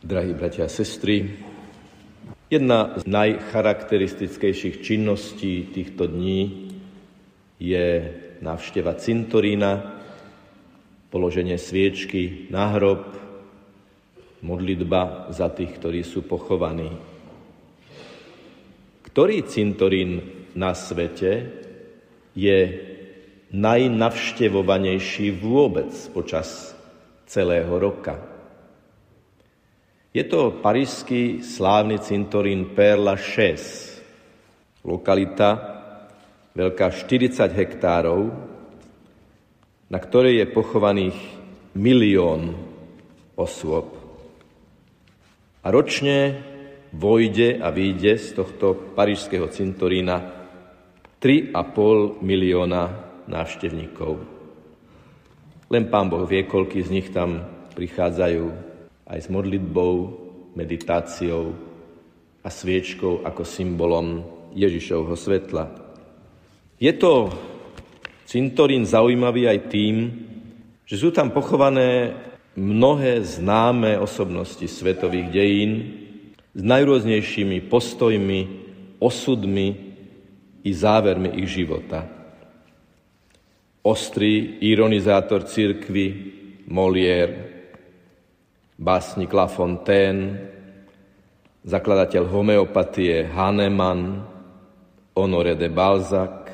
Drahí bratia a sestry, jedna z najcharakteristickejších činností týchto dní je návšteva cintorína, položenie sviečky na hrob, modlitba za tých, ktorí sú pochovaní. Ktorý cintorín na svete je najnavštevovanejší vôbec počas celého roka. Je to parížský slávny cintorín Perla 6, lokalita veľká 40 hektárov, na ktorej je pochovaných milión osôb. A ročne vojde a vyjde z tohto parížského cintorína 3,5 milióna návštevníkov. Len Pán Boh vie, koľky z nich tam prichádzajú aj s modlitbou, meditáciou a sviečkou ako symbolom Ježišovho svetla. Je to cintorín zaujímavý aj tým, že sú tam pochované mnohé známe osobnosti svetových dejín s najrôznejšími postojmi, osudmi i závermi ich života ostrý ironizátor církvy Molière, básnik La Fontaine, zakladateľ homeopatie Hahnemann, Honoré de Balzac,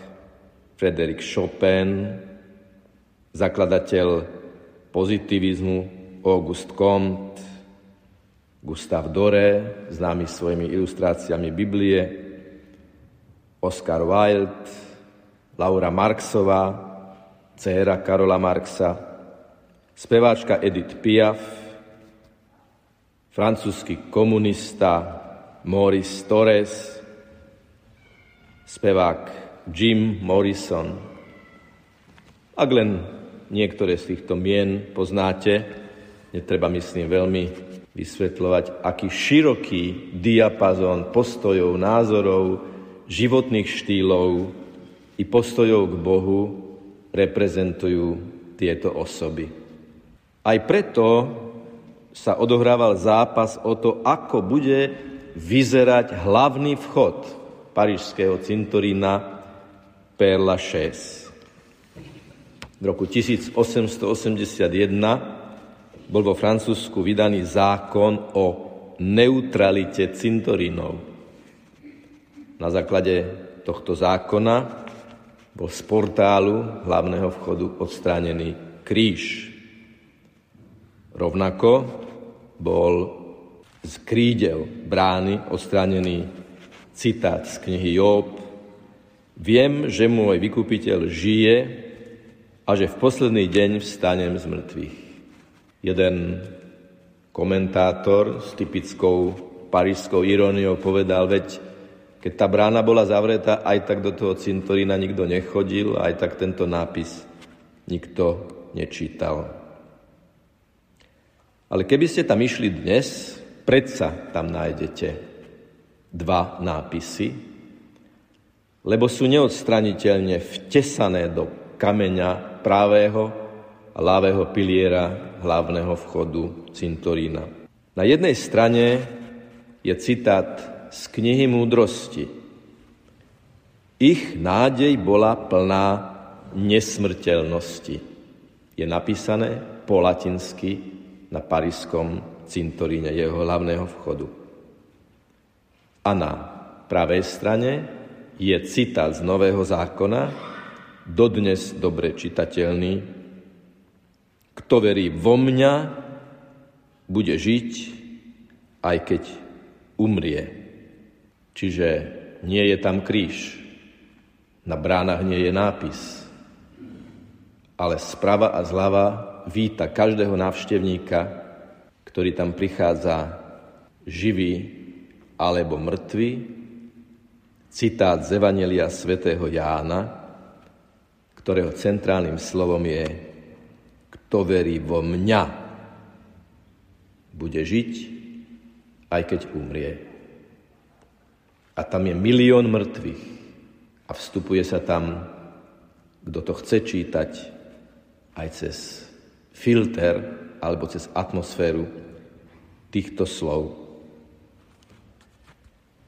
Frédéric Chopin, zakladateľ pozitivizmu Auguste Comte, Gustav Doré, známy svojimi ilustráciami Biblie, Oscar Wilde, Laura Marxová, dcéra Karola Marxa, speváčka Edith Piaf, francúzsky komunista Maurice Torres, spevák Jim Morrison. Ak len niektoré z týchto mien poznáte, netreba, myslím, veľmi vysvetľovať, aký široký diapazón postojov, názorov, životných štýlov i postojov k Bohu reprezentujú tieto osoby. Aj preto sa odohrával zápas o to, ako bude vyzerať hlavný vchod parížského cintorína Perla 6. V roku 1881 bol vo Francúzsku vydaný zákon o neutralite cintorínov. Na základe tohto zákona bol z portálu hlavného vchodu odstránený kríž. Rovnako bol z krídel brány odstránený citát z knihy Job. Viem, že môj vykupiteľ žije a že v posledný deň vstanem z mŕtvych. Jeden komentátor s typickou parížskou iróniou povedal, veď keď tá brána bola zavretá, aj tak do toho cintorína nikto nechodil, aj tak tento nápis nikto nečítal. Ale keby ste tam išli dnes, predsa tam nájdete dva nápisy, lebo sú neodstraniteľne vtesané do kameňa pravého a ľavého piliera hlavného vchodu cintorína. Na jednej strane je citát z knihy múdrosti. Ich nádej bola plná nesmrteľnosti. Je napísané po latinsky na parískom cintoríne jeho hlavného vchodu. A na pravej strane je citát z Nového zákona, dodnes dobre čitateľný. Kto verí vo mňa, bude žiť, aj keď umrie. Čiže nie je tam kríž, na bránach nie je nápis, ale sprava a zľava víta každého návštevníka, ktorý tam prichádza živý alebo mŕtvy, citát z Evangelia svätého Jána, ktorého centrálnym slovom je kto verí vo mňa, bude žiť, aj keď umrie. A tam je milión mŕtvych a vstupuje sa tam, kto to chce čítať, aj cez filter alebo cez atmosféru týchto slov.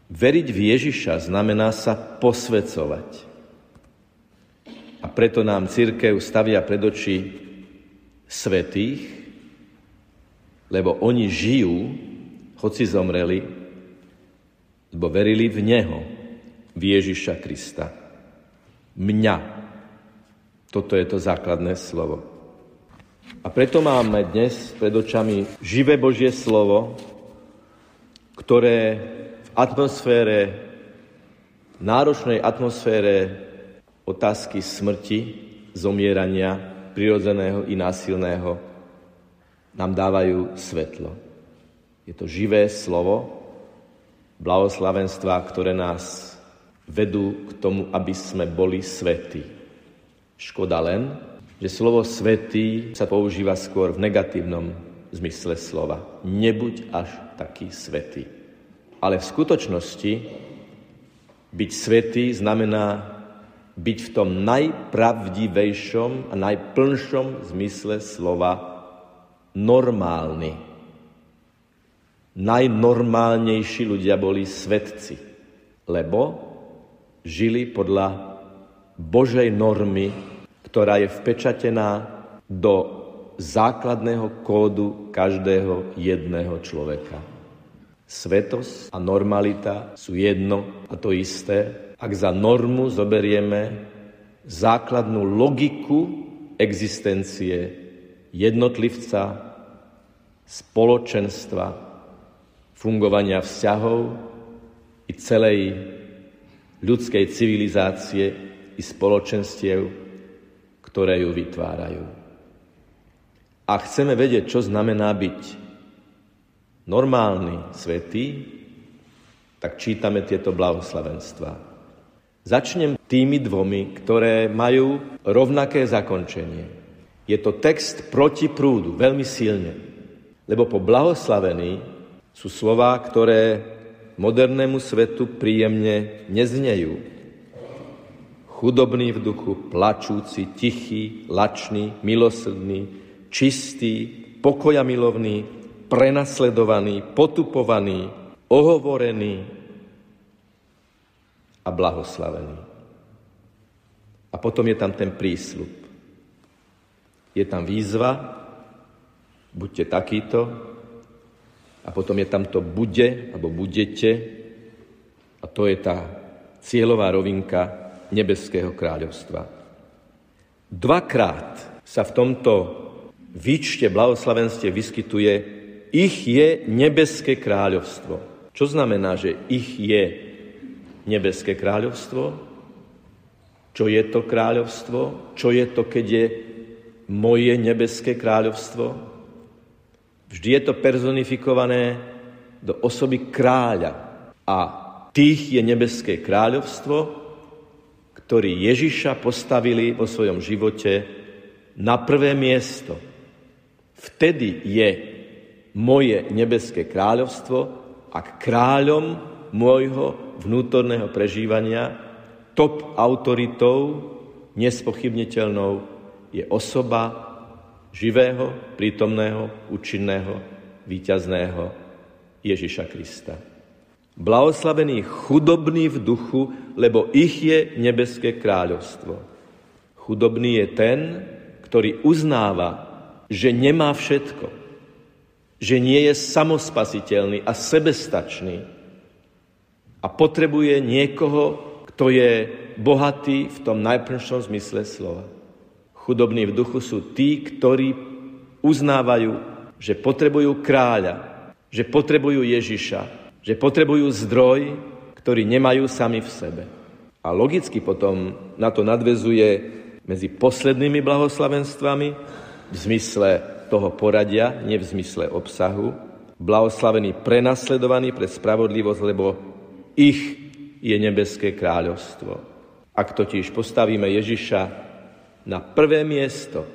Veriť v Ježiša znamená sa posvecovať. A preto nám církev stavia pred oči svetých, lebo oni žijú, hoci zomreli, lebo verili v Neho, v Ježiša Krista. Mňa. Toto je to základné slovo. A preto máme dnes pred očami živé Božie slovo, ktoré atmosfére, náročnej atmosfére otázky smrti, zomierania, prirodzeného i násilného, nám dávajú svetlo. Je to živé slovo, blahoslavenstva, ktoré nás vedú k tomu, aby sme boli svetí. Škoda len, že slovo svetý sa používa skôr v negatívnom zmysle slova. Nebuď až taký svetý. Ale v skutočnosti byť svetý znamená byť v tom najpravdivejšom a najplnšom zmysle slova normálny. Najnormálnejší ľudia boli svetci, lebo žili podľa Božej normy, ktorá je vpečatená do základného kódu každého jedného človeka. Svetosť a normalita sú jedno a to isté, ak za normu zoberieme základnú logiku existencie jednotlivca, spoločenstva, fungovania vzťahov i celej ľudskej civilizácie i spoločenstiev, ktoré ju vytvárajú. A chceme vedieť, čo znamená byť normálny, svetý, tak čítame tieto blahoslavenstva. Začnem tými dvomi, ktoré majú rovnaké zakončenie. Je to text proti prúdu, veľmi silne. Lebo po blahoslavení sú slová, ktoré modernému svetu príjemne neznejú. Chudobný v duchu, plačúci, tichý, lačný, milosrdný, čistý, pokoja milovný, prenasledovaný, potupovaný, ohovorený a blahoslavený. A potom je tam ten prísľub. Je tam výzva, buďte takýto, a potom je tam to bude, alebo budete, a to je tá cieľová rovinka nebeského kráľovstva. Dvakrát sa v tomto výčte blahoslavenstve vyskytuje ich je nebeské kráľovstvo. Čo znamená, že ich je nebeské kráľovstvo? Čo je to kráľovstvo? Čo je to, keď je moje nebeské kráľovstvo? Vždy je to personifikované do osoby kráľa. A tých je nebeské kráľovstvo, ktorí Ježiša postavili vo svojom živote na prvé miesto. Vtedy je moje nebeské kráľovstvo a kráľom môjho vnútorného prežívania, top autoritou, nespochybniteľnou, je osoba živého, prítomného, účinného, víťazného Ježiša Krista. Blahoslavený chudobný v duchu, lebo ich je nebeské kráľovstvo. Chudobný je ten, ktorý uznáva, že nemá všetko, že nie je samospasiteľný a sebestačný a potrebuje niekoho, kto je bohatý v tom najprvšom zmysle slova. Chudobní v duchu sú tí, ktorí uznávajú, že potrebujú kráľa, že potrebujú Ježiša, že potrebujú zdroj, ktorý nemajú sami v sebe. A logicky potom na to nadvezuje medzi poslednými blahoslavenstvami v zmysle toho poradia, nie v zmysle obsahu, blahoslavení prenasledovaní pre spravodlivosť, lebo ich je nebeské kráľovstvo. Ak totiž postavíme Ježiša na prvé miesto,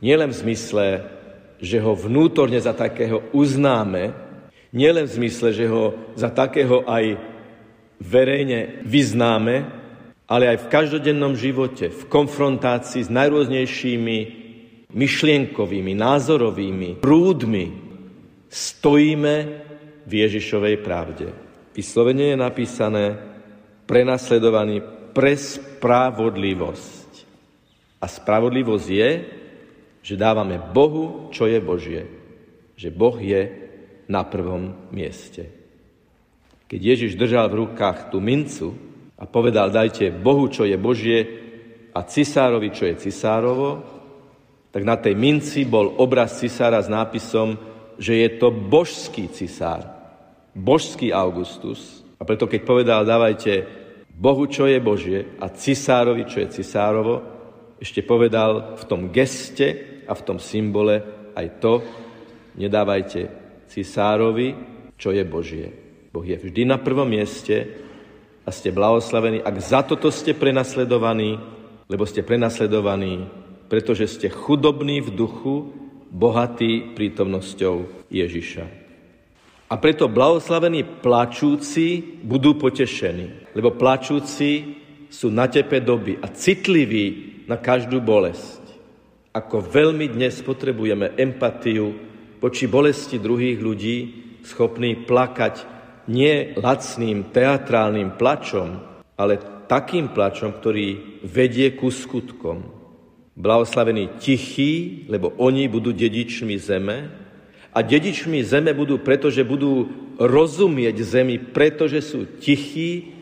nielen v zmysle, že ho vnútorne za takého uznáme, nielen v zmysle, že ho za takého aj verejne vyznáme, ale aj v každodennom živote, v konfrontácii s najrôznejšími myšlienkovými, názorovými prúdmi, Stojíme v Ježišovej pravde. Vyslovene je napísané prenasledovaný pre spravodlivosť. A spravodlivosť je, že dávame Bohu, čo je Božie. Že Boh je na prvom mieste. Keď Ježiš držal v rukách tú mincu a povedal, dajte Bohu, čo je Božie a cisárovi, čo je cisárovo, tak na tej minci bol obraz cisára s nápisom, že je to božský cisár, božský Augustus. A preto keď povedal, dávajte Bohu, čo je Božie a cisárovi, čo je cisárovo, ešte povedal v tom geste a v tom symbole aj to, nedávajte cisárovi, čo je Božie. Boh je vždy na prvom mieste a ste blahoslavení, ak za toto ste prenasledovaní, lebo ste prenasledovaní, pretože ste chudobní v duchu, bohatí prítomnosťou Ježiša. A preto blahoslavení plačúci budú potešení, lebo plačúci sú na tepe doby a citliví na každú bolesť. Ako veľmi dnes potrebujeme empatiu voči bolesti druhých ľudí, schopný plakať nie lacným teatrálnym plačom, ale takým plačom, ktorý vedie ku skutkom. Blahoslavení tichí, lebo oni budú dedičmi zeme. A dedičmi zeme budú, pretože budú rozumieť zemi, pretože sú tichí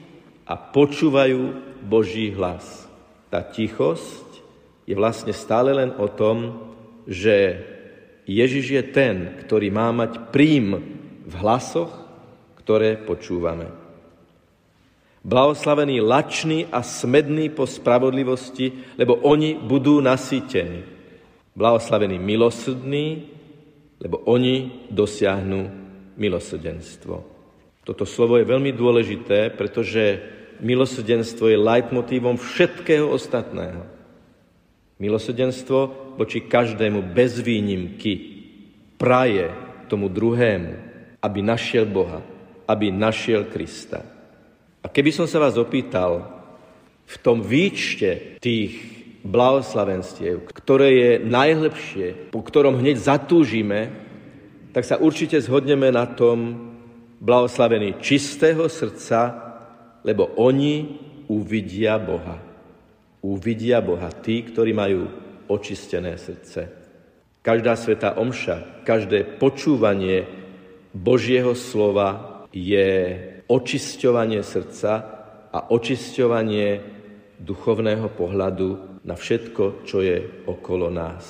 a počúvajú Boží hlas. Tá tichosť je vlastne stále len o tom, že Ježiš je ten, ktorý má mať príjm v hlasoch, ktoré počúvame. Blahoslavení lační a smední po spravodlivosti, lebo oni budú nasýtení. Blahoslavení milosrdní, lebo oni dosiahnu milosrdenstvo. Toto slovo je veľmi dôležité, pretože milosrdenstvo je leitmotívom všetkého ostatného. Milosrdenstvo voči každému bez výnimky praje tomu druhému, aby našiel Boha, aby našiel Krista. A keby som sa vás opýtal v tom výčte tých blahoslavenstiev, ktoré je najlepšie, po ktorom hneď zatúžime, tak sa určite zhodneme na tom blahoslavení čistého srdca, lebo oni uvidia Boha uvidia Boha tí, ktorí majú očistené srdce. Každá sveta omša, každé počúvanie Božieho slova je očisťovanie srdca a očisťovanie duchovného pohľadu na všetko, čo je okolo nás.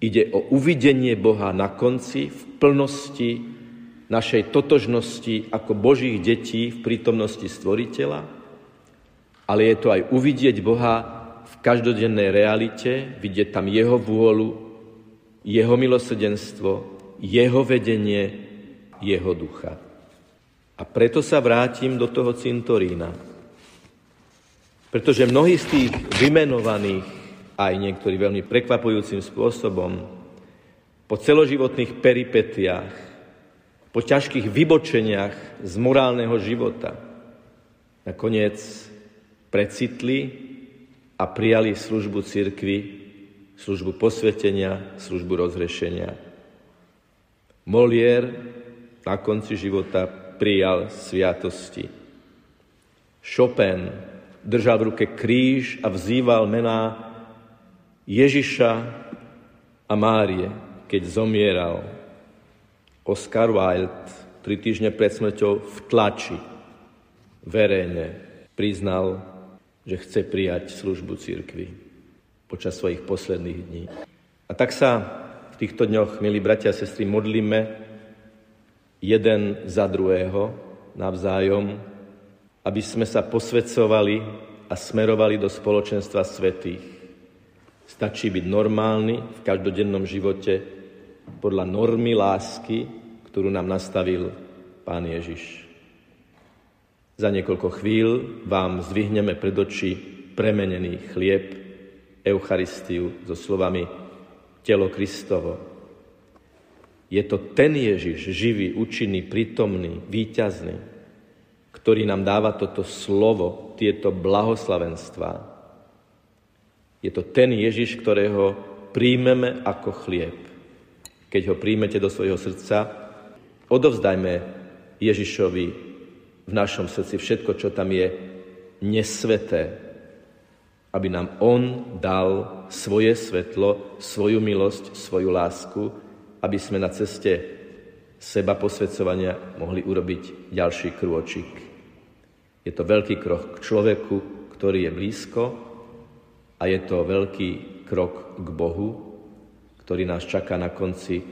Ide o uvidenie Boha na konci v plnosti našej totožnosti ako Božích detí v prítomnosti Stvoriteľa ale je to aj uvidieť Boha v každodennej realite, vidieť tam Jeho vôľu, Jeho milosrdenstvo, Jeho vedenie, Jeho ducha. A preto sa vrátim do toho cintorína. Pretože mnohí z tých vymenovaných, aj niektorí veľmi prekvapujúcim spôsobom, po celoživotných peripetiách, po ťažkých vybočeniach z morálneho života, nakoniec precitli a prijali službu cirkvy, službu posvetenia, službu rozrešenia. Molier na konci života prijal sviatosti. Chopin držal v ruke kríž a vzýval mená Ježiša a Márie, keď zomieral. Oscar Wilde tri týždne pred smrťou v tlači verejne priznal že chce prijať službu církvy počas svojich posledných dní. A tak sa v týchto dňoch, milí bratia a sestry, modlíme jeden za druhého navzájom, aby sme sa posvedcovali a smerovali do spoločenstva svetých. Stačí byť normálny v každodennom živote podľa normy lásky, ktorú nám nastavil Pán Ježiš. Za niekoľko chvíľ vám zdvihneme pred oči premenený chlieb, Eucharistiu so slovami telo Kristovo. Je to ten Ježiš, živý, účinný, prítomný, výťazný, ktorý nám dáva toto slovo, tieto blahoslavenstvá. Je to ten Ježiš, ktorého príjmeme ako chlieb. keď ho príjmete do svojho srdca, odovzdajme Ježišovi v našom srdci všetko, čo tam je nesveté, aby nám On dal svoje svetlo, svoju milosť, svoju lásku, aby sme na ceste seba posvedcovania mohli urobiť ďalší krôčik. Je to veľký krok k človeku, ktorý je blízko a je to veľký krok k Bohu, ktorý nás čaká na konci,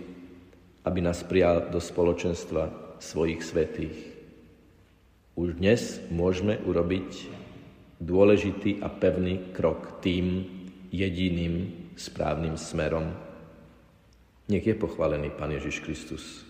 aby nás prijal do spoločenstva svojich svetých. Už dnes môžeme urobiť dôležitý a pevný krok tým jediným správnym smerom. Nech je pochválený Pán Ježiš Kristus.